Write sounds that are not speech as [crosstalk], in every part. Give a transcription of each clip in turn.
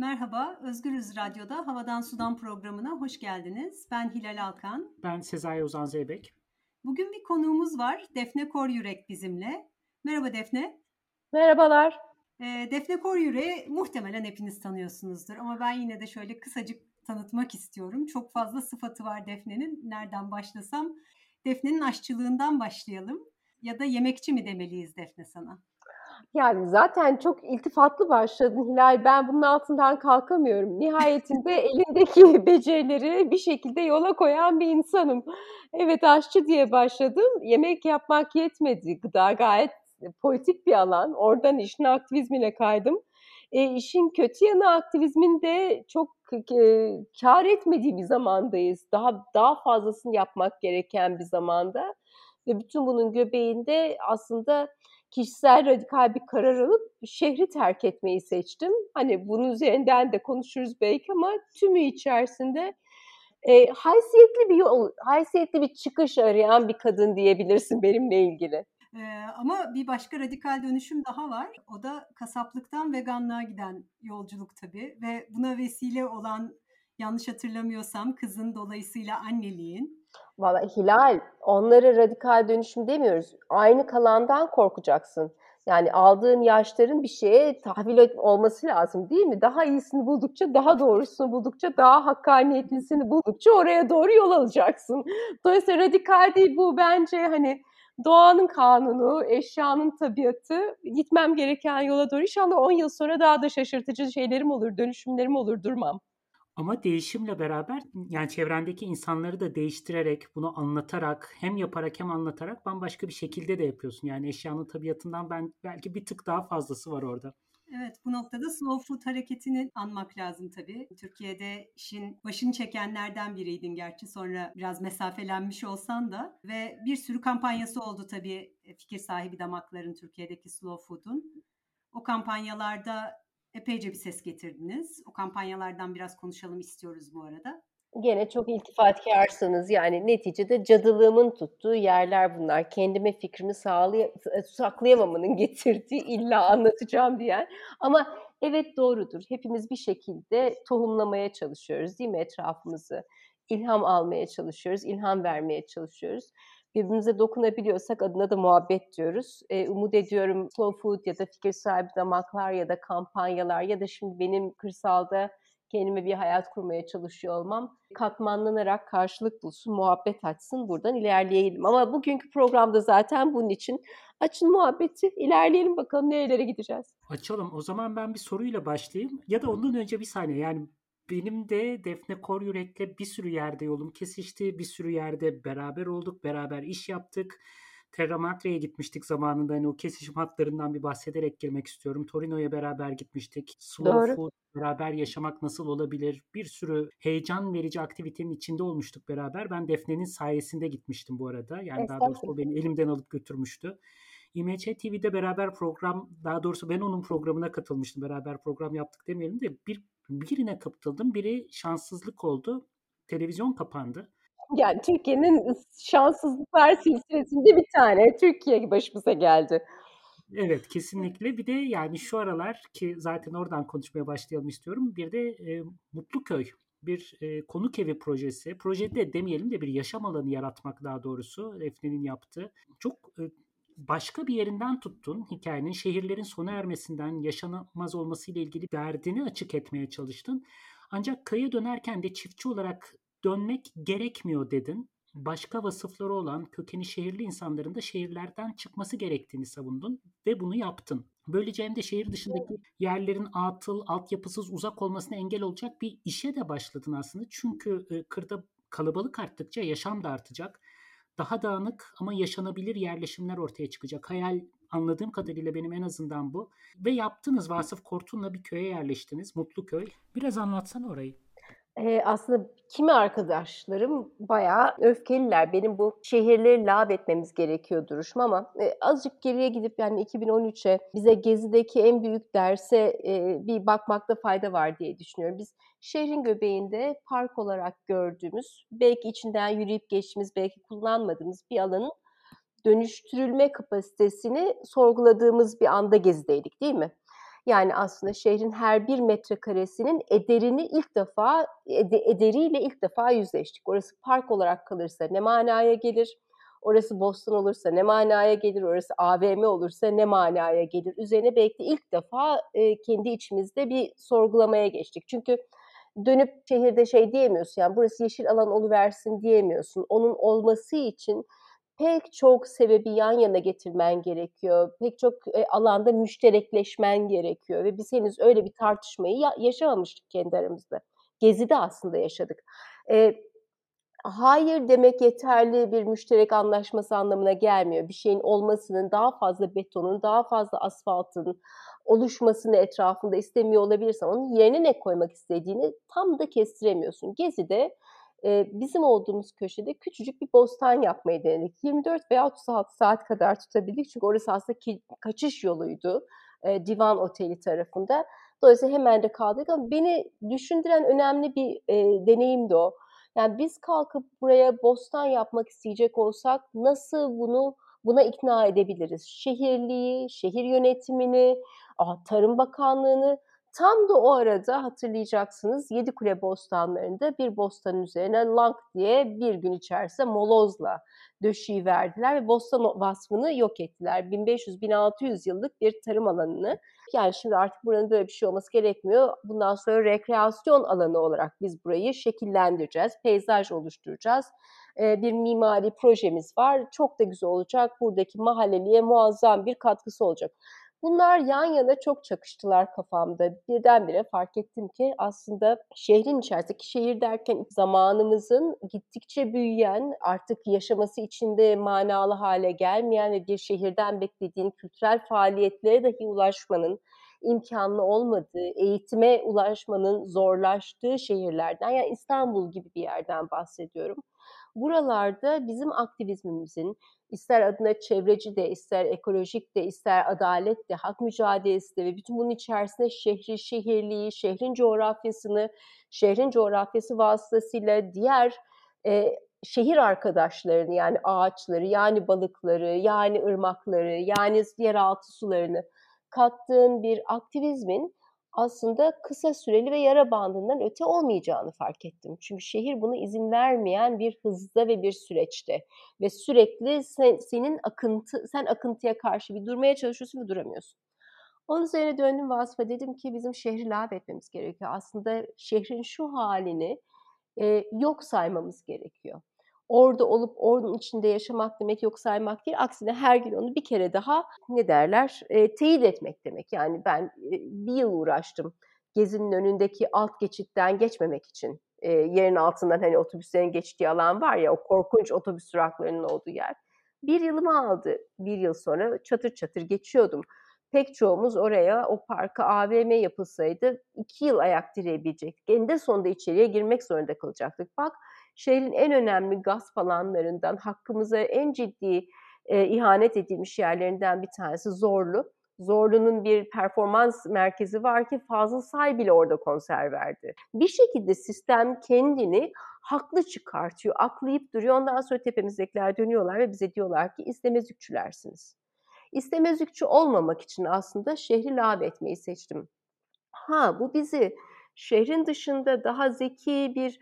Merhaba, Özgürüz Radyo'da Havadan Sudan programına hoş geldiniz. Ben Hilal Alkan. Ben Sezai Ozan Zeybek. Bugün bir konuğumuz var, Defne Kor Yürek bizimle. Merhaba Defne. Merhabalar. E, Defne Kor Yürek'i muhtemelen hepiniz tanıyorsunuzdur ama ben yine de şöyle kısacık tanıtmak istiyorum. Çok fazla sıfatı var Defne'nin. Nereden başlasam? Defne'nin aşçılığından başlayalım. Ya da yemekçi mi demeliyiz Defne sana? Yani zaten çok iltifatlı başladın Hilal. Ben bunun altından kalkamıyorum. Nihayetinde [laughs] elindeki becerileri bir şekilde yola koyan bir insanım. Evet aşçı diye başladım. Yemek yapmak yetmedi. Gıda gayet politik bir alan. Oradan işin aktivizmine kaydım. E, işin kötü yanı aktivizmin de çok e, kar etmediği bir zamandayız. Daha daha fazlasını yapmak gereken bir zamanda. Ve bütün bunun göbeğinde aslında kişisel radikal bir karar alıp şehri terk etmeyi seçtim. Hani bunun üzerinden de konuşuruz belki ama tümü içerisinde e, haysiyetli bir yol, haysiyetli bir çıkış arayan bir kadın diyebilirsin benimle ilgili. Ee, ama bir başka radikal dönüşüm daha var. O da kasaplıktan veganlığa giden yolculuk tabii ve buna vesile olan yanlış hatırlamıyorsam kızın dolayısıyla anneliğin. Valla Hilal onları radikal dönüşüm demiyoruz. Aynı kalandan korkacaksın. Yani aldığın yaşların bir şeye tahvil olması lazım değil mi? Daha iyisini buldukça, daha doğrusunu buldukça, daha hakkaniyetlisini buldukça oraya doğru yol alacaksın. Dolayısıyla radikal değil bu bence hani doğanın kanunu, eşyanın tabiatı, gitmem gereken yola doğru. İnşallah 10 yıl sonra daha da şaşırtıcı şeylerim olur, dönüşümlerim olur, durmam. Ama değişimle beraber yani çevrendeki insanları da değiştirerek, bunu anlatarak, hem yaparak hem anlatarak bambaşka bir şekilde de yapıyorsun. Yani eşyanın tabiatından ben belki bir tık daha fazlası var orada. Evet bu noktada slow food hareketini anmak lazım tabii. Türkiye'de işin başını çekenlerden biriydin gerçi sonra biraz mesafelenmiş olsan da ve bir sürü kampanyası oldu tabii e, fikir sahibi damakların Türkiye'deki slow food'un. O kampanyalarda epeyce bir ses getirdiniz. O kampanyalardan biraz konuşalım istiyoruz bu arada. Gene çok iltifatkarsınız. Yani neticede cadılığımın tuttuğu yerler bunlar. Kendime fikrimi sağlay saklayamamanın [laughs] getirdiği illa anlatacağım diyen. Ama evet doğrudur. Hepimiz bir şekilde tohumlamaya çalışıyoruz değil mi etrafımızı? İlham almaya çalışıyoruz, ilham vermeye çalışıyoruz. Birbirimize dokunabiliyorsak adına da muhabbet diyoruz. Ee, umut ediyorum slow food ya da fikir sahibi damaklar ya da kampanyalar ya da şimdi benim kırsalda kendime bir hayat kurmaya çalışıyor olmam katmanlanarak karşılık bulsun, muhabbet açsın, buradan ilerleyelim. Ama bugünkü programda zaten bunun için açın muhabbeti, ilerleyelim bakalım nerelere gideceğiz. Açalım. O zaman ben bir soruyla başlayayım. Ya da ondan önce bir saniye yani benim de Defne Kor Yürek'le bir sürü yerde yolum kesişti. Bir sürü yerde beraber olduk, beraber iş yaptık. Terra Madre'ye gitmiştik zamanında. Hani o kesişim hatlarından bir bahsederek girmek istiyorum. Torino'ya beraber gitmiştik. Slow Doğru. food, beraber yaşamak nasıl olabilir? Bir sürü heyecan verici aktivitenin içinde olmuştuk beraber. Ben Defne'nin sayesinde gitmiştim bu arada. Yani daha doğrusu o beni elimden alıp götürmüştü. İMÇ TV'de beraber program, daha doğrusu ben onun programına katılmıştım. Beraber program yaptık demeyelim de bir birine katıldım. Biri şanssızlık oldu. Televizyon kapandı. Yani Türkiye'nin şanssızlıklar silsilesinde bir tane Türkiye başımıza geldi. Evet kesinlikle. Bir de yani şu aralar ki zaten oradan konuşmaya başlayalım istiyorum. Bir de e, Mutluköy bir e, konuk evi projesi. Projede demeyelim de bir yaşam alanı yaratmak daha doğrusu Defne'nin yaptığı. Çok e, başka bir yerinden tuttun hikayenin şehirlerin sona ermesinden yaşanamaz olması ile ilgili derdini açık etmeye çalıştın. Ancak köye dönerken de çiftçi olarak dönmek gerekmiyor dedin. Başka vasıfları olan kökeni şehirli insanların da şehirlerden çıkması gerektiğini savundun ve bunu yaptın. Böylece hem de şehir dışındaki yerlerin atıl, altyapısız uzak olmasına engel olacak bir işe de başladın aslında. Çünkü kırda kalabalık arttıkça yaşam da artacak. Daha dağınık ama yaşanabilir yerleşimler ortaya çıkacak. Hayal anladığım kadarıyla benim en azından bu. Ve yaptınız Vasıf Kortun'la bir köye yerleştiniz. Mutlu köy. Biraz anlatsana orayı. Eee, aslında kimi arkadaşlarım bayağı öfkeliler. Benim bu şehirleri lağv etmemiz gerekiyor duruşum ama eee, azıcık geriye gidip yani 2013'e bize Gezi'deki en büyük derse eee, bir bakmakta fayda var diye düşünüyorum. Biz şehrin göbeğinde park olarak gördüğümüz, belki içinden yürüyüp geçtiğimiz, belki kullanmadığımız bir alanın dönüştürülme kapasitesini sorguladığımız bir anda Gezi'deydik değil mi? Yani aslında şehrin her bir metrekaresinin ederini ilk defa, ederiyle ilk defa yüzleştik. Orası park olarak kalırsa ne manaya gelir? Orası Boston olursa ne manaya gelir? Orası AVM olursa ne manaya gelir? Üzerine belki ilk defa e, kendi içimizde bir sorgulamaya geçtik. Çünkü dönüp şehirde şey diyemiyorsun yani burası yeşil alan oluversin diyemiyorsun. Onun olması için pek çok sebebi yan yana getirmen gerekiyor. Pek çok e, alanda müşterekleşmen gerekiyor ve biz henüz öyle bir tartışmayı ya- yaşamamıştık kendi aramızda. Gezi'de aslında yaşadık. E, hayır demek yeterli bir müşterek anlaşması anlamına gelmiyor. Bir şeyin olmasının daha fazla betonun, daha fazla asfaltın oluşmasını etrafında istemiyor olabilirsen onun yerine ne koymak istediğini tam da kestiremiyorsun. Gezi'de e, bizim olduğumuz köşede küçücük bir bostan yapmayı denedik. 24 veya 36 saat kadar tutabildik çünkü orası aslında ki, kaçış yoluydu e, Divan Oteli tarafında. Dolayısıyla hemen de kaldık ama beni düşündüren önemli bir e, deneyimdi o. Yani biz kalkıp buraya bostan yapmak isteyecek olsak nasıl bunu buna ikna edebiliriz? Şehirliği, şehir yönetimini, Tarım Bakanlığı'nı Tam da o arada hatırlayacaksınız Yedikule bostanlarında bir bostan üzerine lang diye bir gün içerisinde molozla döşeyi verdiler ve bostan vasfını yok ettiler. 1500-1600 yıllık bir tarım alanını. Yani şimdi artık buranın böyle bir şey olması gerekmiyor. Bundan sonra rekreasyon alanı olarak biz burayı şekillendireceğiz, peyzaj oluşturacağız. Bir mimari projemiz var. Çok da güzel olacak. Buradaki mahalleliye muazzam bir katkısı olacak. Bunlar yan yana çok çakıştılar kafamda. Birdenbire fark ettim ki aslında şehrin içerisindeki şehir derken zamanımızın gittikçe büyüyen, artık yaşaması içinde manalı hale gelmeyen ve bir şehirden beklediğin kültürel faaliyetlere dahi ulaşmanın imkanlı olmadığı, eğitime ulaşmanın zorlaştığı şehirlerden yani İstanbul gibi bir yerden bahsediyorum. Buralarda bizim aktivizmimizin ister adına çevreci de, ister ekolojik de, ister adalet de, hak mücadelesi de ve bütün bunun içerisinde şehri, şehirliği, şehrin coğrafyasını, şehrin coğrafyası vasıtasıyla diğer e, şehir arkadaşlarını yani ağaçları, yani balıkları, yani ırmakları, yani yeraltı sularını kattığın bir aktivizmin aslında kısa süreli ve yara bandından öte olmayacağını fark ettim. Çünkü şehir buna izin vermeyen bir hızda ve bir süreçte ve sürekli sen, senin akıntı sen akıntıya karşı bir durmaya çalışıyorsun ve duramıyorsun. Onun üzerine döndüm vasfa dedim ki bizim şehri lağv etmemiz gerekiyor. Aslında şehrin şu halini e, yok saymamız gerekiyor orada olup onun içinde yaşamak demek yok saymak değil. Aksine her gün onu bir kere daha ne derler e, teyit etmek demek. Yani ben e, bir yıl uğraştım gezinin önündeki alt geçitten geçmemek için. E, yerin altından hani otobüslerin geçtiği alan var ya o korkunç otobüs duraklarının olduğu yer. Bir yılımı aldı. Bir yıl sonra çatır çatır geçiyordum. Pek çoğumuz oraya o parka AVM yapılsaydı iki yıl ayak direyebilecektik. Eninde sonunda içeriye girmek zorunda kalacaktık. Bak şehrin en önemli gasp alanlarından, hakkımıza en ciddi e, ihanet edilmiş yerlerinden bir tanesi Zorlu. Zorlu'nun bir performans merkezi var ki Fazıl Say bile orada konser verdi. Bir şekilde sistem kendini haklı çıkartıyor, aklayıp duruyor. Ondan sonra tepemizdekiler dönüyorlar ve bize diyorlar ki istemezlikçülersiniz. İstemezlikçi olmamak için aslında şehri lağv etmeyi seçtim. Ha bu bizi şehrin dışında daha zeki bir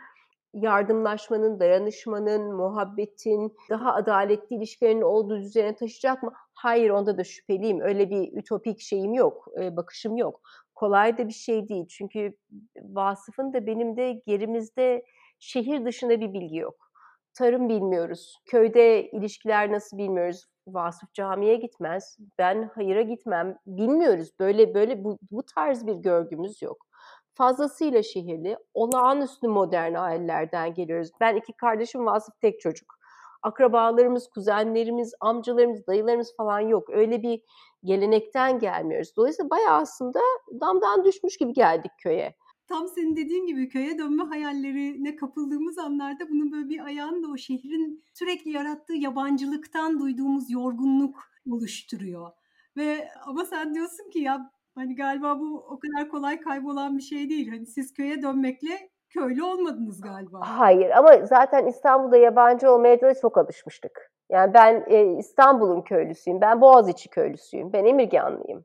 yardımlaşmanın, dayanışmanın, muhabbetin, daha adaletli ilişkilerin olduğu düzene taşıyacak mı? Hayır onda da şüpheliyim. Öyle bir ütopik şeyim yok, bakışım yok. Kolay da bir şey değil. Çünkü Vasıf'ın da benim de gerimizde şehir dışında bir bilgi yok. Tarım bilmiyoruz. Köyde ilişkiler nasıl bilmiyoruz. Vasıf camiye gitmez. Ben hayıra gitmem. Bilmiyoruz. Böyle böyle bu, bu tarz bir görgümüz yok fazlasıyla şehirli, olağanüstü modern ailelerden geliyoruz. Ben iki kardeşim Vasıf tek çocuk. Akrabalarımız, kuzenlerimiz, amcalarımız, dayılarımız falan yok. Öyle bir gelenekten gelmiyoruz. Dolayısıyla bayağı aslında damdan düşmüş gibi geldik köye. Tam senin dediğin gibi köye dönme hayallerine kapıldığımız anlarda bunun böyle bir ayağını da o şehrin sürekli yarattığı yabancılıktan duyduğumuz yorgunluk oluşturuyor. Ve ama sen diyorsun ki ya Hani galiba bu o kadar kolay kaybolan bir şey değil. Hani siz köye dönmekle köylü olmadınız galiba. Hayır ama zaten İstanbul'da yabancı olmaya da çok alışmıştık. Yani ben e, İstanbul'un köylüsüyüm, ben Boğaziçi köylüsüyüm, ben Emirganlıyım.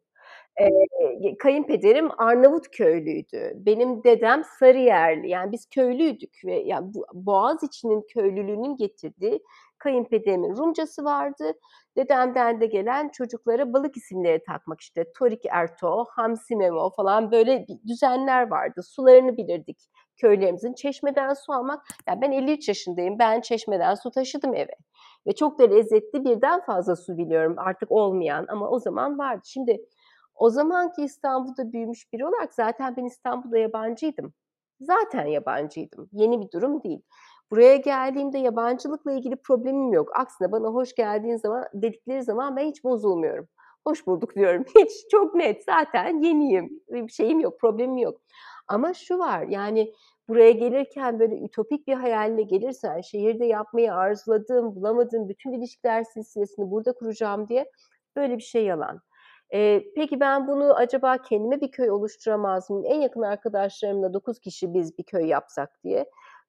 E, kayınpederim Arnavut köylüydü. Benim dedem Sarıyerli. Yani biz köylüydük ve yani Boğaz içinin köylülüğünün getirdiği kayınpederimin Rumcası vardı. Dedemden de gelen çocuklara balık isimleri takmak işte Torik Erto, Hamsi Memo falan böyle düzenler vardı. Sularını bilirdik köylerimizin. Çeşmeden su almak, yani ben 53 yaşındayım, ben çeşmeden su taşıdım eve. Ve çok da lezzetli birden fazla su biliyorum artık olmayan ama o zaman vardı. Şimdi o zamanki İstanbul'da büyümüş biri olarak zaten ben İstanbul'da yabancıydım. Zaten yabancıydım. Yeni bir durum değil. Buraya geldiğimde yabancılıkla ilgili problemim yok. Aksine bana hoş geldiğin zaman dedikleri zaman ben hiç bozulmuyorum. Hoş bulduk [laughs] diyorum. Hiç çok net zaten yeniyim. Bir şeyim yok, problemim yok. Ama şu var yani buraya gelirken böyle ütopik bir hayalle gelirsen şehirde yapmayı arzuladığım, bulamadığım bütün ilişkiler silsilesini burada kuracağım diye böyle bir şey yalan. Ee, peki ben bunu acaba kendime bir köy oluşturamaz mıyım? En yakın arkadaşlarımla 9 kişi biz bir köy yapsak diye.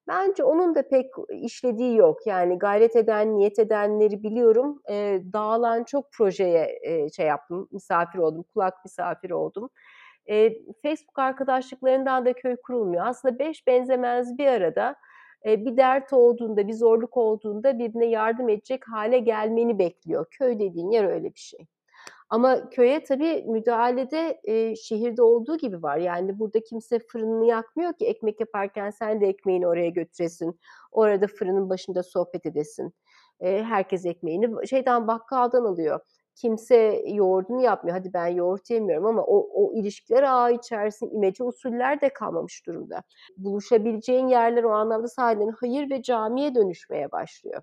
Bence onun da pek işlediği yok. Yani gayret eden, niyet edenleri biliyorum. E, dağılan çok projeye e, şey yaptım, misafir oldum, kulak misafir oldum. E, Facebook arkadaşlıklarından da köy kurulmuyor. Aslında beş benzemez bir arada e, bir dert olduğunda, bir zorluk olduğunda birbirine yardım edecek hale gelmeni bekliyor. Köy dediğin yer öyle bir şey. Ama köye tabii müdahalede e, şehirde olduğu gibi var. Yani burada kimse fırınını yakmıyor ki ekmek yaparken sen de ekmeğini oraya götüresin. Orada fırının başında sohbet edesin. E, herkes ekmeğini şeyden bakkaldan alıyor. Kimse yoğurdunu yapmıyor. Hadi ben yoğurt yemiyorum ama o, o ilişkiler ağı içerisinde imece usuller de kalmamış durumda. Buluşabileceğin yerler o anlamda sahiden hayır ve camiye dönüşmeye başlıyor.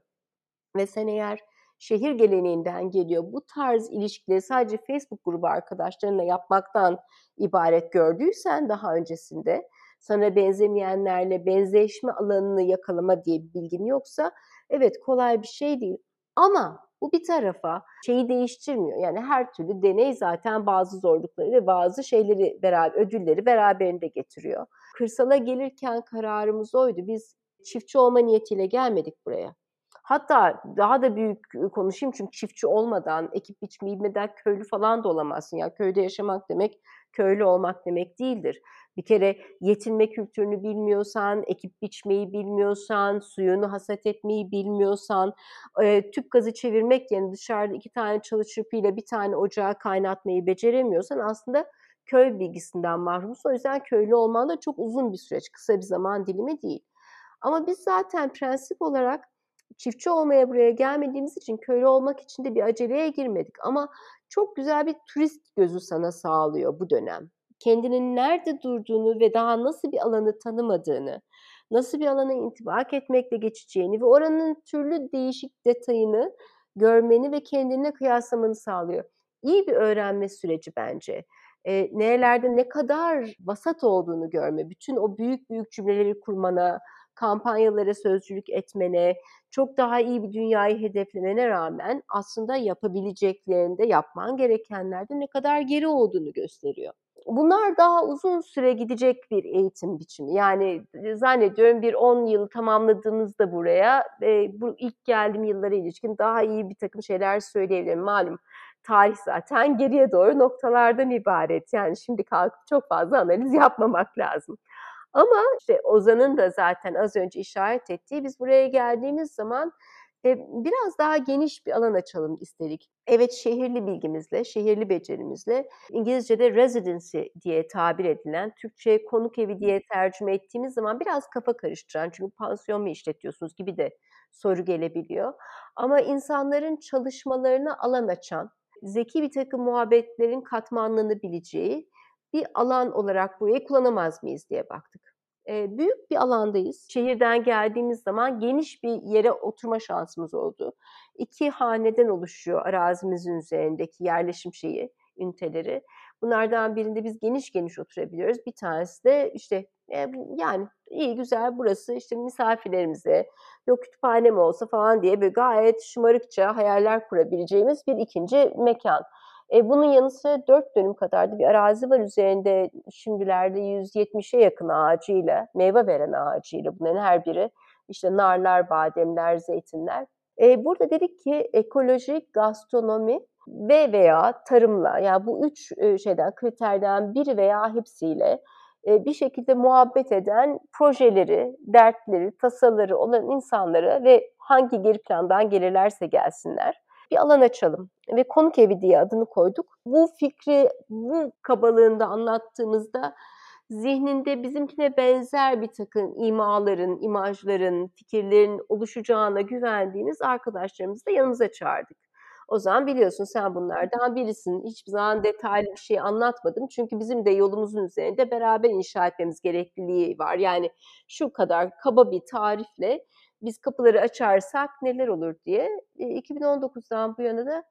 Ve sen eğer şehir geleneğinden geliyor. Bu tarz ilişkileri sadece Facebook grubu arkadaşlarına yapmaktan ibaret gördüysen daha öncesinde sana benzemeyenlerle benzeşme alanını yakalama diye bir bilgin yoksa evet kolay bir şey değil. Ama bu bir tarafa şeyi değiştirmiyor. Yani her türlü deney zaten bazı zorlukları ve bazı şeyleri beraber ödülleri beraberinde getiriyor. Kırsala gelirken kararımız oydu. Biz çiftçi olma niyetiyle gelmedik buraya. Hatta daha da büyük konuşayım çünkü çiftçi olmadan, ekip biçmeyi bilmeden köylü falan da olamazsın. Yani köyde yaşamak demek köylü olmak demek değildir. Bir kere yetinme kültürünü bilmiyorsan, ekip biçmeyi bilmiyorsan, suyunu hasat etmeyi bilmiyorsan, e, tüp gazı çevirmek yerine dışarıda iki tane çalışırpıyla bir tane ocağı kaynatmayı beceremiyorsan aslında köy bilgisinden mahrumsun. O yüzden köylü olman da çok uzun bir süreç, kısa bir zaman dilimi değil. Ama biz zaten prensip olarak çiftçi olmaya buraya gelmediğimiz için köylü olmak için de bir aceleye girmedik. Ama çok güzel bir turist gözü sana sağlıyor bu dönem. Kendinin nerede durduğunu ve daha nasıl bir alanı tanımadığını, nasıl bir alana intibak etmekle geçeceğini ve oranın türlü değişik detayını görmeni ve kendine kıyaslamanı sağlıyor. İyi bir öğrenme süreci bence. E, nerelerde ne kadar vasat olduğunu görme, bütün o büyük büyük cümleleri kurmana, kampanyalara sözcülük etmene, çok daha iyi bir dünyayı hedeflemene rağmen aslında yapabileceklerinde, yapman gerekenlerde ne kadar geri olduğunu gösteriyor. Bunlar daha uzun süre gidecek bir eğitim biçimi. Yani zannediyorum bir 10 yıl tamamladığımızda buraya e, bu ilk geldiğim yıllara ilişkin daha iyi bir takım şeyler söyleyebilirim. Malum tarih zaten geriye doğru noktalardan ibaret. Yani şimdi kalkıp çok fazla analiz yapmamak lazım. Ama işte Ozan'ın da zaten az önce işaret ettiği biz buraya geldiğimiz zaman e, biraz daha geniş bir alan açalım istedik. Evet şehirli bilgimizle, şehirli becerimizle İngilizce'de residency diye tabir edilen, Türkçe'ye konuk evi diye tercüme ettiğimiz zaman biraz kafa karıştıran çünkü pansiyon mu işletiyorsunuz gibi de soru gelebiliyor. Ama insanların çalışmalarına alan açan, zeki bir takım muhabbetlerin katmanlarını bileceği bir alan olarak burayı kullanamaz mıyız diye baktık. E, büyük bir alandayız. Şehirden geldiğimiz zaman geniş bir yere oturma şansımız oldu. İki haneden oluşuyor arazimizin üzerindeki yerleşim şeyi, üniteleri. Bunlardan birinde biz geniş geniş oturabiliyoruz. Bir tanesi de işte e, yani iyi güzel burası işte misafirlerimize yok kütüphane mi olsa falan diye böyle gayet şımarıkça hayaller kurabileceğimiz bir ikinci mekan. E, bunun yanı sıra 4 dönüm kadar da bir arazi var üzerinde şimdilerde 170'e yakın ağacıyla, meyve veren ağacıyla bunların her biri işte narlar, bademler, zeytinler. E, burada dedik ki ekolojik gastronomi ve veya tarımla yani bu üç şeyden kriterden biri veya hepsiyle bir şekilde muhabbet eden projeleri, dertleri, tasaları olan insanlara ve hangi geri plandan gelirlerse gelsinler bir alan açalım ve konuk evi diye adını koyduk. Bu fikri bu kabalığında anlattığımızda zihninde bizimkine benzer bir takım imaların, imajların, fikirlerin oluşacağına güvendiğimiz arkadaşlarımızı da yanımıza çağırdık. O zaman biliyorsun sen bunlardan birisin. Hiçbir zaman detaylı bir şey anlatmadım. Çünkü bizim de yolumuzun üzerinde beraber inşa etmemiz gerekliliği var. Yani şu kadar kaba bir tarifle biz kapıları açarsak neler olur diye. 2019'dan bu yana da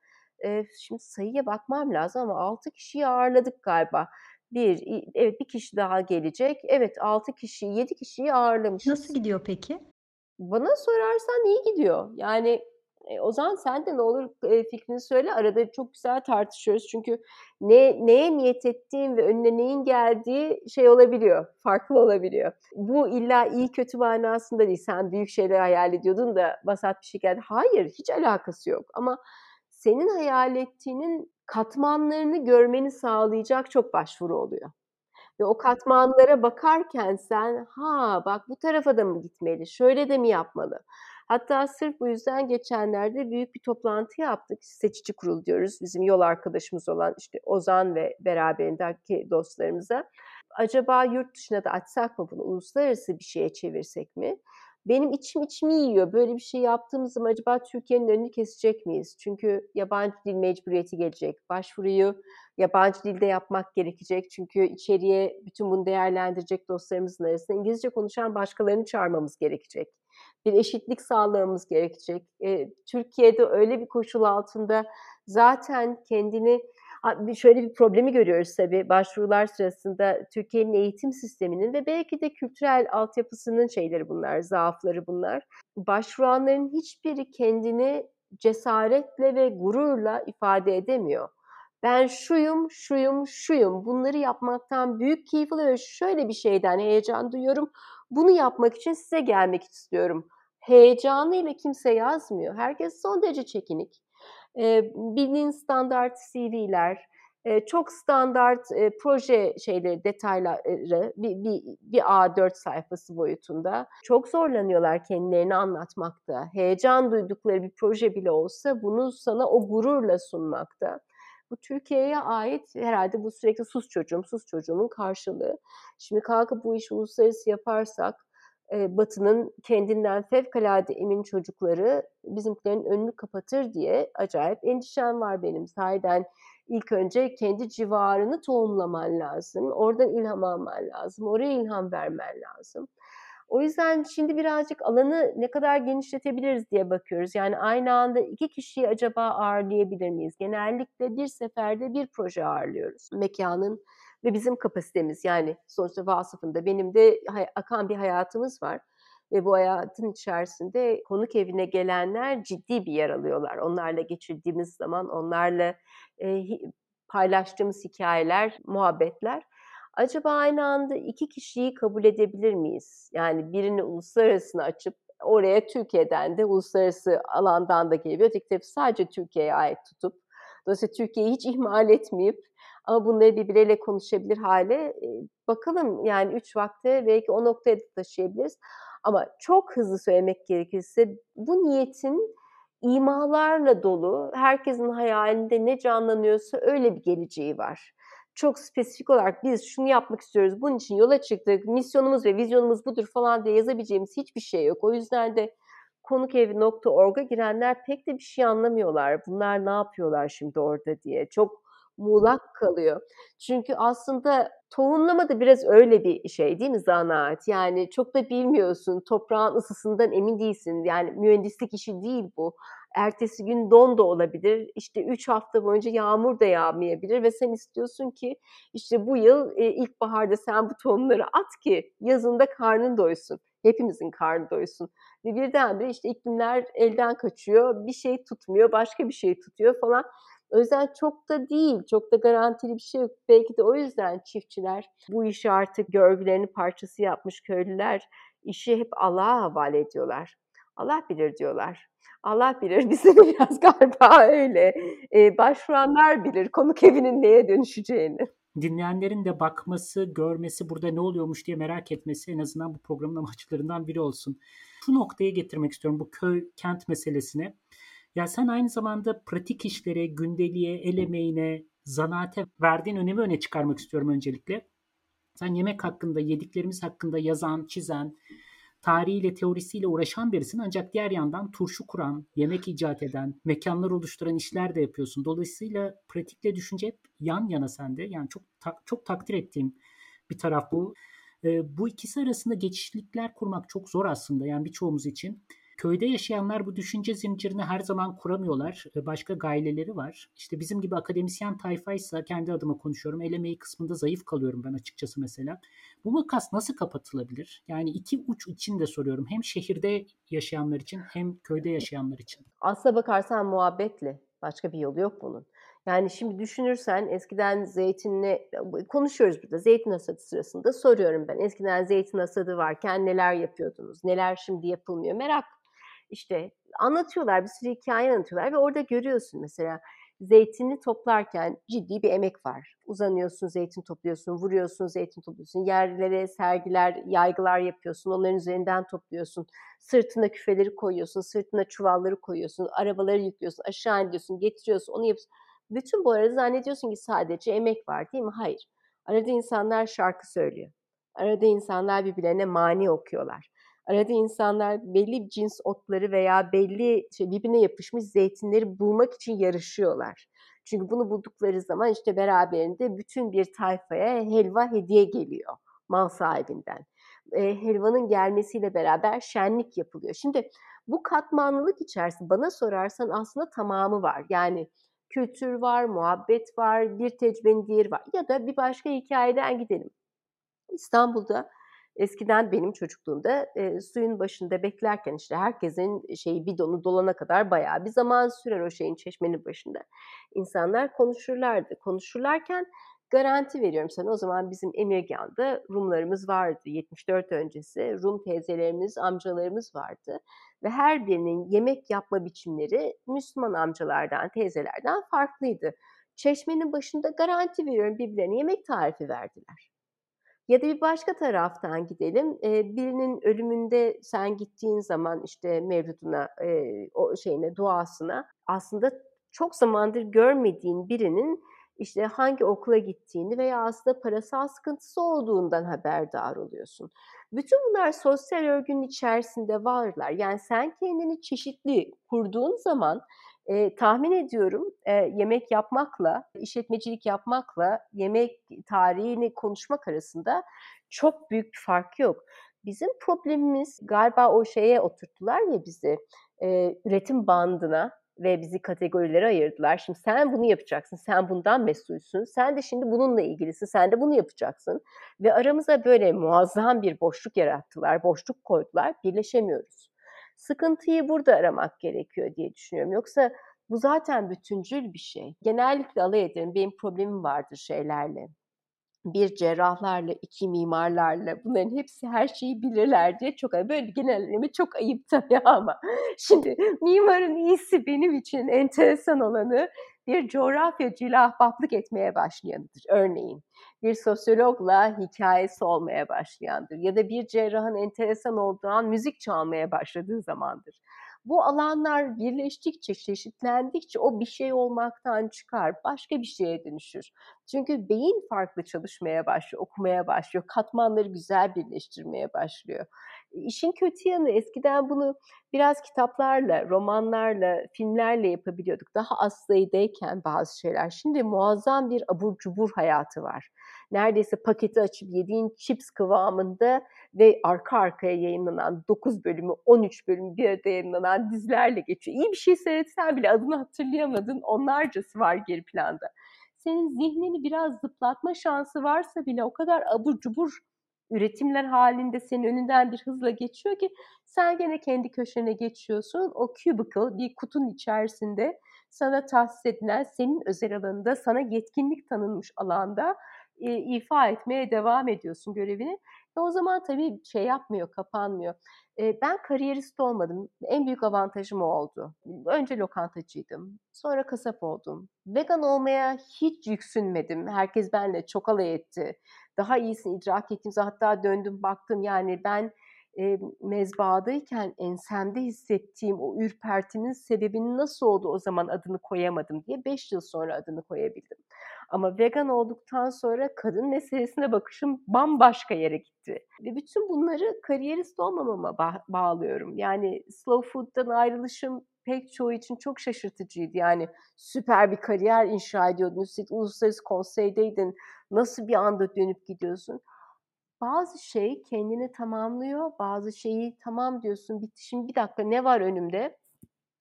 şimdi sayıya bakmam lazım ama 6 kişiyi ağırladık galiba. Bir, evet bir kişi daha gelecek. Evet 6 kişi, 7 kişiyi ağırlamışız. Nasıl gidiyor peki? Bana sorarsan iyi gidiyor. Yani e, Ozan sen de ne olur e, fikrini söyle. Arada çok güzel tartışıyoruz. Çünkü ne neye niyet ettiğin ve önüne neyin geldiği şey olabiliyor. Farklı olabiliyor. Bu illa iyi kötü manasında değil. Sen büyük şeyler hayal ediyordun da basat bir şey geldi. Hayır hiç alakası yok. Ama senin hayal ettiğinin katmanlarını görmeni sağlayacak çok başvuru oluyor. Ve o katmanlara bakarken sen ha bak bu tarafa da mı gitmeli, şöyle de mi yapmalı? Hatta sırf bu yüzden geçenlerde büyük bir toplantı yaptık. Seçici kurul diyoruz. Bizim yol arkadaşımız olan işte Ozan ve beraberindeki dostlarımıza. Acaba yurt dışına da açsak mı bunu? Uluslararası bir şeye çevirsek mi? Benim içim içimi yiyor. Böyle bir şey yaptığımız zaman acaba Türkiye'nin önünü kesecek miyiz? Çünkü yabancı dil mecburiyeti gelecek. Başvuruyu yabancı dilde yapmak gerekecek. Çünkü içeriye bütün bunu değerlendirecek dostlarımızın arasında İngilizce konuşan başkalarını çağırmamız gerekecek bir eşitlik sağlamamız gerekecek. E, Türkiye'de öyle bir koşul altında zaten kendini şöyle bir problemi görüyoruz tabii başvurular sırasında Türkiye'nin eğitim sisteminin ve belki de kültürel altyapısının şeyleri bunlar, zaafları bunlar. Başvuranların hiçbiri kendini cesaretle ve gururla ifade edemiyor. Ben şuyum, şuyum, şuyum. Bunları yapmaktan büyük keyif alıyorum. Şöyle bir şeyden heyecan duyuyorum. Bunu yapmak için size gelmek istiyorum. Heyecanıyla kimse yazmıyor. Herkes son derece çekinik. E, bildiğin standart CV'ler, e, çok standart e, proje şeyleri, detayları bir, bir, bir A4 sayfası boyutunda. Çok zorlanıyorlar kendilerini anlatmakta. Heyecan duydukları bir proje bile olsa bunu sana o gururla sunmakta. Bu Türkiye'ye ait herhalde bu sürekli sus çocuğum, sus çocuğumun karşılığı. Şimdi kalkıp bu işi uluslararası yaparsak e, Batı'nın kendinden fevkalade emin çocukları bizimkilerin önünü kapatır diye acayip endişem var benim. Sahiden ilk önce kendi civarını tohumlaman lazım. Oradan ilham alman lazım. Oraya ilham vermen lazım. O yüzden şimdi birazcık alanı ne kadar genişletebiliriz diye bakıyoruz. Yani aynı anda iki kişiyi acaba ağırlayabilir miyiz? Genellikle bir seferde bir proje ağırlıyoruz. Mekanın ve bizim kapasitemiz yani sonuçta vasıfında benim de akan bir hayatımız var. Ve bu hayatın içerisinde konuk evine gelenler ciddi bir yer alıyorlar. Onlarla geçirdiğimiz zaman, onlarla e, paylaştığımız hikayeler, muhabbetler Acaba aynı anda iki kişiyi kabul edebilir miyiz? Yani birini uluslararasına açıp oraya Türkiye'den de uluslararası alandan da geliyor. Öteki tarafı sadece Türkiye'ye ait tutup dolayısıyla Türkiye'yi hiç ihmal etmeyip ama bunları birbirleriyle konuşabilir hale bakalım yani üç vakte belki o noktaya da taşıyabiliriz. Ama çok hızlı söylemek gerekirse bu niyetin imalarla dolu, herkesin hayalinde ne canlanıyorsa öyle bir geleceği var çok spesifik olarak biz şunu yapmak istiyoruz, bunun için yola çıktık, misyonumuz ve vizyonumuz budur falan diye yazabileceğimiz hiçbir şey yok. O yüzden de konukevi.org'a girenler pek de bir şey anlamıyorlar. Bunlar ne yapıyorlar şimdi orada diye. Çok muğlak kalıyor. Çünkü aslında tohumlama da biraz öyle bir şey değil mi zanaat? Yani çok da bilmiyorsun, toprağın ısısından emin değilsin. Yani mühendislik işi değil bu ertesi gün don da olabilir. İşte 3 hafta boyunca yağmur da yağmayabilir ve sen istiyorsun ki işte bu yıl e, ilkbaharda sen bu tohumları at ki yazında karnın doysun. Hepimizin karnı doysun. Ve birdenbire işte iklimler elden kaçıyor, bir şey tutmuyor, başka bir şey tutuyor falan. O yüzden çok da değil, çok da garantili bir şey yok. Belki de o yüzden çiftçiler bu işi artık görgülerini parçası yapmış köylüler işi hep Allah'a havale ediyorlar. Allah bilir diyorlar. Allah bilir [laughs] bize de biraz galiba öyle. Ee, başvuranlar bilir konuk evinin neye dönüşeceğini. Dinleyenlerin de bakması, görmesi, burada ne oluyormuş diye merak etmesi en azından bu programın amaçlarından biri olsun. Şu noktaya getirmek istiyorum bu köy kent meselesine. Ya sen aynı zamanda pratik işlere, gündeliğe, el emeğine, zanaate verdiğin önemi öne çıkarmak istiyorum öncelikle. Sen yemek hakkında, yediklerimiz hakkında yazan, çizen, tarihiyle, teorisiyle uğraşan birisin. Ancak diğer yandan turşu kuran, yemek icat eden, mekanlar oluşturan işler de yapıyorsun. Dolayısıyla pratikle düşünce hep yan yana sende. Yani çok çok takdir ettiğim bir taraf bu. E, bu ikisi arasında geçişlikler kurmak çok zor aslında yani birçoğumuz için. Köyde yaşayanlar bu düşünce zincirini her zaman kuramıyorlar. Başka gaileleri var. İşte bizim gibi akademisyen tayfaysa kendi adıma konuşuyorum. El emeği kısmında zayıf kalıyorum ben açıkçası mesela. Bu makas nasıl kapatılabilir? Yani iki uç için de soruyorum. Hem şehirde yaşayanlar için hem köyde yaşayanlar için. Aslına bakarsan muhabbetle. Başka bir yolu yok bunun. Yani şimdi düşünürsen eskiden zeytinle konuşuyoruz burada. Zeytin hasadı sırasında soruyorum ben. Eskiden zeytin hasadı varken neler yapıyordunuz? Neler şimdi yapılmıyor? Merak işte anlatıyorlar, bir sürü hikaye anlatıyorlar ve orada görüyorsun mesela zeytini toplarken ciddi bir emek var. Uzanıyorsun, zeytin topluyorsun, vuruyorsun, zeytin topluyorsun. Yerlere sergiler, yaygılar yapıyorsun, onların üzerinden topluyorsun. Sırtına küfeleri koyuyorsun, sırtına çuvalları koyuyorsun, arabaları yüklüyorsun, aşağı iniyorsun, getiriyorsun, onu yapıyorsun. Bütün bu arada zannediyorsun ki sadece emek var değil mi? Hayır. Arada insanlar şarkı söylüyor. Arada insanlar birbirlerine mani okuyorlar. Arada insanlar belli cins otları veya belli şey, birbirine yapışmış zeytinleri bulmak için yarışıyorlar. Çünkü bunu buldukları zaman işte beraberinde bütün bir tayfaya helva hediye geliyor mal sahibinden. E, helvanın gelmesiyle beraber şenlik yapılıyor. Şimdi bu katmanlılık içerisinde bana sorarsan aslında tamamı var. Yani kültür var, muhabbet var, bir tecrübenin diğeri var. Ya da bir başka hikayeden gidelim. İstanbul'da Eskiden benim çocukluğumda e, suyun başında beklerken işte herkesin şeyi bidonu dolana kadar bayağı bir zaman sürer o şeyin çeşmenin başında. İnsanlar konuşurlardı. Konuşurlarken garanti veriyorum sana o zaman bizim Emirgan'da Rumlarımız vardı. 74 öncesi Rum teyzelerimiz, amcalarımız vardı. Ve her birinin yemek yapma biçimleri Müslüman amcalardan, teyzelerden farklıydı. Çeşmenin başında garanti veriyorum birbirlerine yemek tarifi verdiler. Ya da bir başka taraftan gidelim. E, birinin ölümünde sen gittiğin zaman işte mevluduna, e, o şeyine, duasına aslında çok zamandır görmediğin birinin işte hangi okula gittiğini veya aslında parasal sıkıntısı olduğundan haberdar oluyorsun. Bütün bunlar sosyal örgünün içerisinde varlar. Yani sen kendini çeşitli kurduğun zaman e, tahmin ediyorum e, yemek yapmakla, işletmecilik yapmakla yemek tarihini konuşmak arasında çok büyük bir fark yok. Bizim problemimiz galiba o şeye oturttular ya bizi e, üretim bandına ve bizi kategorilere ayırdılar. Şimdi sen bunu yapacaksın, sen bundan mesulsün, sen de şimdi bununla ilgilisin, sen de bunu yapacaksın. Ve aramıza böyle muazzam bir boşluk yarattılar, boşluk koydular, birleşemiyoruz sıkıntıyı burada aramak gerekiyor diye düşünüyorum. Yoksa bu zaten bütüncül bir şey. Genellikle alay ederim. Benim problemim vardır şeylerle. Bir cerrahlarla, iki mimarlarla bunların hepsi her şeyi bilirler diye çok böyle genelleme çok ayıp [laughs] tabii ama şimdi mimarın iyisi benim için enteresan olanı bir coğrafyacıyla ahbaplık etmeye başlayanıdır örneğin. Bir sosyologla hikayesi olmaya başlayandır ya da bir cerrahın enteresan olduğu an müzik çalmaya başladığı zamandır. Bu alanlar birleştikçe, çeşitlendikçe o bir şey olmaktan çıkar, başka bir şeye dönüşür. Çünkü beyin farklı çalışmaya başlıyor, okumaya başlıyor, katmanları güzel birleştirmeye başlıyor. İşin kötü yanı eskiden bunu biraz kitaplarla, romanlarla, filmlerle yapabiliyorduk. Daha az bazı şeyler. Şimdi muazzam bir abur cubur hayatı var. Neredeyse paketi açıp yediğin chips kıvamında ve arka arkaya yayınlanan 9 bölümü, 13 bölümü bir arada yayınlanan dizilerle geçiyor. İyi bir şey seyretsen bile adını hatırlayamadın onlarcası var geri planda. Senin zihnini biraz zıplatma şansı varsa bile o kadar abur cubur üretimler halinde senin önünden bir hızla geçiyor ki sen gene kendi köşene geçiyorsun. O cubicle bir kutunun içerisinde sana tahsis edilen senin özel alanında sana yetkinlik tanınmış alanda e, ifa etmeye devam ediyorsun görevini. Ve o zaman tabii şey yapmıyor, kapanmıyor. E, ben kariyerist olmadım. En büyük avantajım o oldu. Önce lokantacıydım. Sonra kasap oldum. Vegan olmaya hiç yüksünmedim. Herkes benimle çok alay etti. Daha iyisini idrak ettiğimde hatta döndüm baktım yani ben e, mezbahadayken ensemde hissettiğim o ürpertinin sebebini nasıl oldu o zaman adını koyamadım diye 5 yıl sonra adını koyabildim. Ama vegan olduktan sonra kadın meselesine bakışım bambaşka yere gitti. Ve bütün bunları kariyerist olmamama ba- bağlıyorum. Yani slow food'dan ayrılışım pek çoğu için çok şaşırtıcıydı. Yani süper bir kariyer inşa ediyordun, üstelik uluslararası konseydeydin, nasıl bir anda dönüp gidiyorsun? bazı şey kendini tamamlıyor, bazı şeyi tamam diyorsun bitti. Şimdi bir dakika ne var önümde?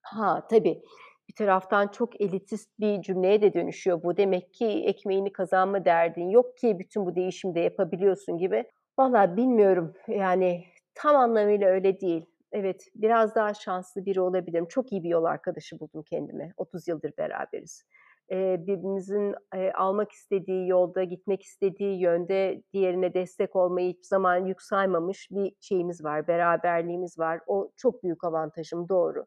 Ha tabii bir taraftan çok elitist bir cümleye de dönüşüyor bu. Demek ki ekmeğini kazanma derdin yok ki bütün bu değişimi de yapabiliyorsun gibi. Valla bilmiyorum yani tam anlamıyla öyle değil. Evet biraz daha şanslı biri olabilirim. Çok iyi bir yol arkadaşı buldum kendime. 30 yıldır beraberiz birbirimizin almak istediği yolda, gitmek istediği yönde diğerine destek olmayı hiçbir zaman yük saymamış bir şeyimiz var, beraberliğimiz var. O çok büyük avantajım, doğru.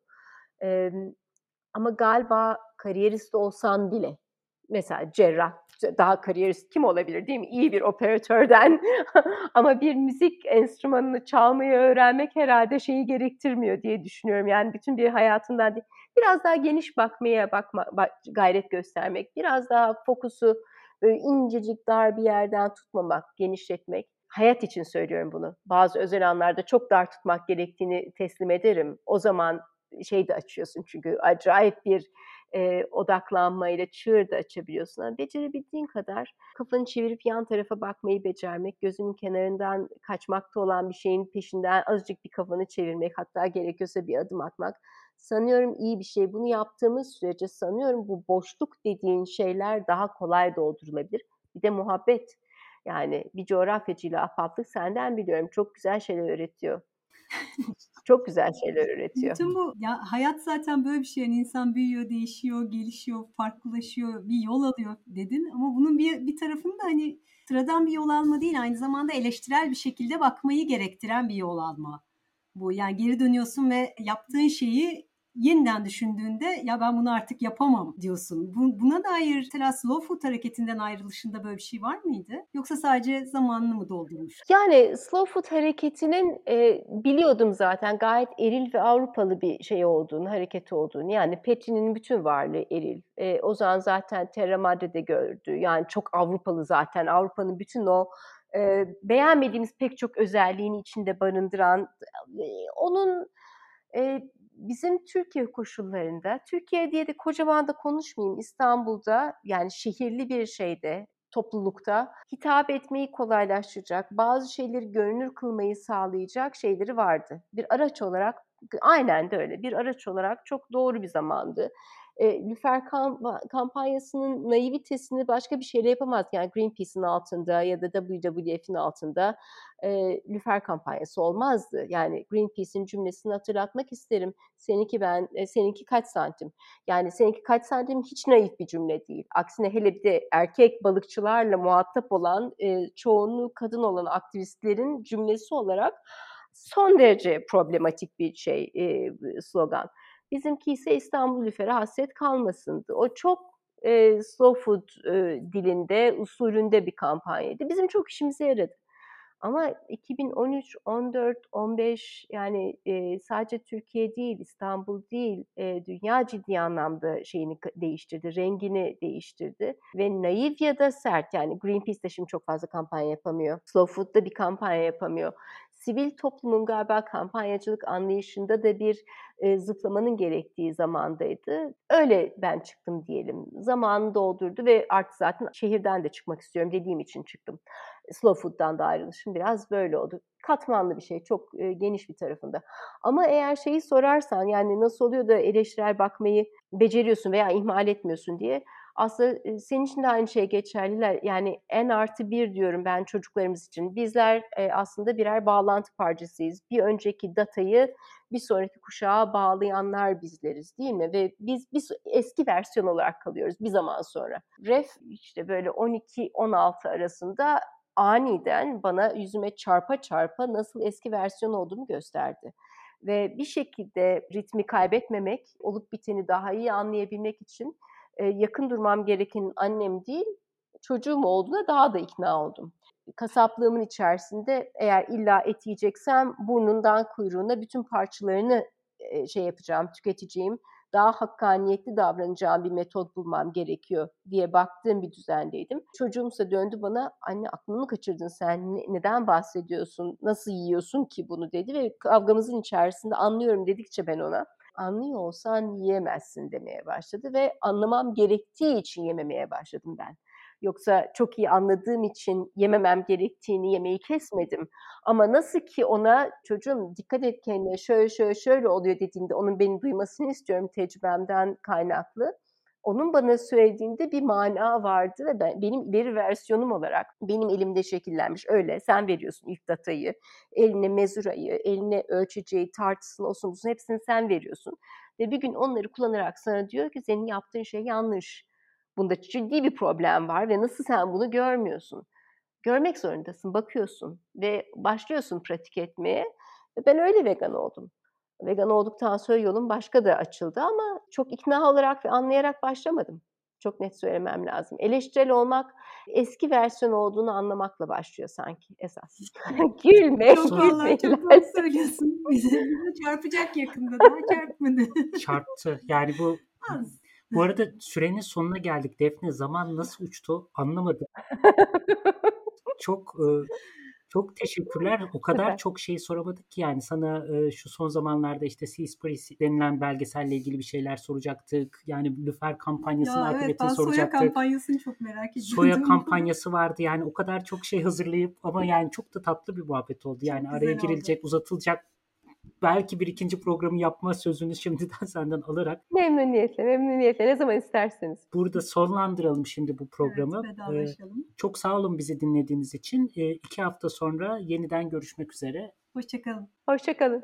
ama galiba kariyerist olsan bile, mesela cerrah, daha kariyerist kim olabilir değil mi? İyi bir operatörden [laughs] ama bir müzik enstrümanını çalmayı öğrenmek herhalde şeyi gerektirmiyor diye düşünüyorum. Yani bütün bir hayatından değil biraz daha geniş bakmaya bakma, bak, gayret göstermek, biraz daha fokusu böyle incecik dar bir yerden tutmamak, genişletmek. Hayat için söylüyorum bunu. Bazı özel anlarda çok dar tutmak gerektiğini teslim ederim. O zaman şey de açıyorsun çünkü acayip bir e, odaklanmayla çığır da açabiliyorsun. Yani becerebildiğin kadar kafanı çevirip yan tarafa bakmayı becermek, gözünün kenarından kaçmakta olan bir şeyin peşinden azıcık bir kafanı çevirmek, hatta gerekiyorsa bir adım atmak sanıyorum iyi bir şey. Bunu yaptığımız sürece sanıyorum bu boşluk dediğin şeyler daha kolay doldurulabilir. Bir de muhabbet. Yani bir coğrafyacıyla ahbaplık senden biliyorum. Çok güzel şeyler öğretiyor. Çok güzel şeyler öğretiyor. Bütün bu ya hayat zaten böyle bir şey. Yani insan büyüyor, değişiyor, gelişiyor, farklılaşıyor, bir yol alıyor dedin. Ama bunun bir, bir tarafında hani sıradan bir yol alma değil, aynı zamanda eleştirel bir şekilde bakmayı gerektiren bir yol alma. Bu yani geri dönüyorsun ve yaptığın şeyi yeniden düşündüğünde ya ben bunu artık yapamam diyorsun. Bu, buna dair mesela slow food hareketinden ayrılışında böyle bir şey var mıydı? Yoksa sadece zamanını mı doldurmuş? Yani slow food hareketinin e, biliyordum zaten gayet eril ve Avrupalı bir şey olduğunu, hareket olduğunu. Yani Petri'nin bütün varlığı eril. E, Ozan zaten Terra Madre'de gördü. Yani çok Avrupalı zaten. Avrupa'nın bütün o e, beğenmediğimiz pek çok özelliğini içinde barındıran, e, onun e, bizim Türkiye koşullarında, Türkiye diye de kocaman da konuşmayayım, İstanbul'da yani şehirli bir şeyde, toplulukta hitap etmeyi kolaylaştıracak, bazı şeyleri görünür kılmayı sağlayacak şeyleri vardı. Bir araç olarak, aynen de öyle, bir araç olarak çok doğru bir zamandı e, lüfer kampanyasının naivitesini başka bir şeyle yapamaz. Yani Greenpeace'in altında ya da WWF'in altında e, lüfer kampanyası olmazdı. Yani Greenpeace'in cümlesini hatırlatmak isterim. Seninki ben, e, seninki kaç santim? Yani seninki kaç santim hiç naif bir cümle değil. Aksine hele bir de erkek balıkçılarla muhatap olan, e, çoğunluğu kadın olan aktivistlerin cümlesi olarak son derece problematik bir şey, e, slogan. Bizimki ise İstanbul Lüfer'e hasret kalmasındı. O çok e, slow food e, dilinde, usulünde bir kampanyaydı. Bizim çok işimize yaradı. Ama 2013, 14, 15 yani e, sadece Türkiye değil, İstanbul değil, e, dünya ciddi anlamda şeyini değiştirdi, rengini değiştirdi. Ve naif ya da sert yani Greenpeace de şimdi çok fazla kampanya yapamıyor. Slow Food da bir kampanya yapamıyor sivil toplumun galiba kampanyacılık anlayışında da bir e, zıplamanın gerektiği zamandaydı. Öyle ben çıktım diyelim. Zamanı doldurdu ve artık zaten şehirden de çıkmak istiyorum dediğim için çıktım. Slow Food'dan da ayrılışım biraz böyle oldu. Katmanlı bir şey, çok e, geniş bir tarafında. Ama eğer şeyi sorarsan yani nasıl oluyor da eleştirel bakmayı beceriyorsun veya ihmal etmiyorsun diye aslında senin için de aynı şey geçerliler. Yani en artı bir diyorum ben çocuklarımız için. Bizler aslında birer bağlantı parçasıyız. Bir önceki datayı bir sonraki kuşağa bağlayanlar bizleriz değil mi? Ve biz biz eski versiyon olarak kalıyoruz bir zaman sonra. Ref işte böyle 12-16 arasında aniden bana yüzüme çarpa çarpa nasıl eski versiyon olduğumu gösterdi. Ve bir şekilde ritmi kaybetmemek, olup biteni daha iyi anlayabilmek için yakın durmam gereken annem değil, çocuğum olduğuna daha da ikna oldum. Kasaplığımın içerisinde eğer illa et yiyeceksem burnundan kuyruğuna bütün parçalarını şey yapacağım, tüketeceğim daha hakkaniyetli davranacağım bir metot bulmam gerekiyor diye baktığım bir düzendeydim. Çocuğumsa döndü bana anne aklını kaçırdın sen ne, neden bahsediyorsun nasıl yiyorsun ki bunu dedi ve kavgamızın içerisinde anlıyorum dedikçe ben ona anlıyor olsan yiyemezsin demeye başladı ve anlamam gerektiği için yememeye başladım ben. Yoksa çok iyi anladığım için yememem gerektiğini yemeği kesmedim. Ama nasıl ki ona çocuğum dikkat et kendine şöyle şöyle şöyle oluyor dediğinde onun beni duymasını istiyorum tecrübemden kaynaklı. Onun bana söylediğinde bir mana vardı ve ben, benim ileri versiyonum olarak benim elimde şekillenmiş. Öyle sen veriyorsun ilk datayı, eline mezurayı, eline ölçeceği, tartısını, olsun busun hepsini sen veriyorsun. Ve bir gün onları kullanarak sana diyor ki senin yaptığın şey yanlış. Bunda ciddi bir problem var ve nasıl sen bunu görmüyorsun? Görmek zorundasın, bakıyorsun ve başlıyorsun pratik etmeye. Ben öyle vegan oldum. Vegan olduktan sonra yolum başka da açıldı ama çok ikna olarak ve anlayarak başlamadım. Çok net söylemem lazım. Eleştirel olmak eski versiyon olduğunu anlamakla başlıyor sanki esas. [laughs] gülme, Çok gülme. vallahi çok doğru söylüyorsun. Bize çarpacak yakında daha çarpmadı. Çarptı. Yani bu Az. bu arada sürenin sonuna geldik. Defne zaman nasıl uçtu anlamadım. [laughs] Çok e, çok teşekkürler. O kadar çok şey soramadık ki yani sana e, şu son zamanlarda işte Seaspiracy denilen belgeselle ilgili bir şeyler soracaktık. Yani Lüfer kampanyasının Ya evet ben soya soracaktık. kampanyasını çok merak ediyordum. Soya [laughs] kampanyası vardı yani o kadar çok şey hazırlayıp ama yani çok da tatlı bir muhabbet oldu. Yani Çok araya güzel oldu. girilecek, uzatılacak belki bir ikinci programı yapma sözünü şimdiden [laughs] senden alarak Memnuniyetle, memnuniyetle. Ne zaman isterseniz. burada sonlandıralım şimdi bu programı. Evet, Ee, çok sağ olun bizi dinlediğiniz için. Ee, iki hafta sonra yeniden görüşmek üzere. Hoşçakalın. Hoşçakalın.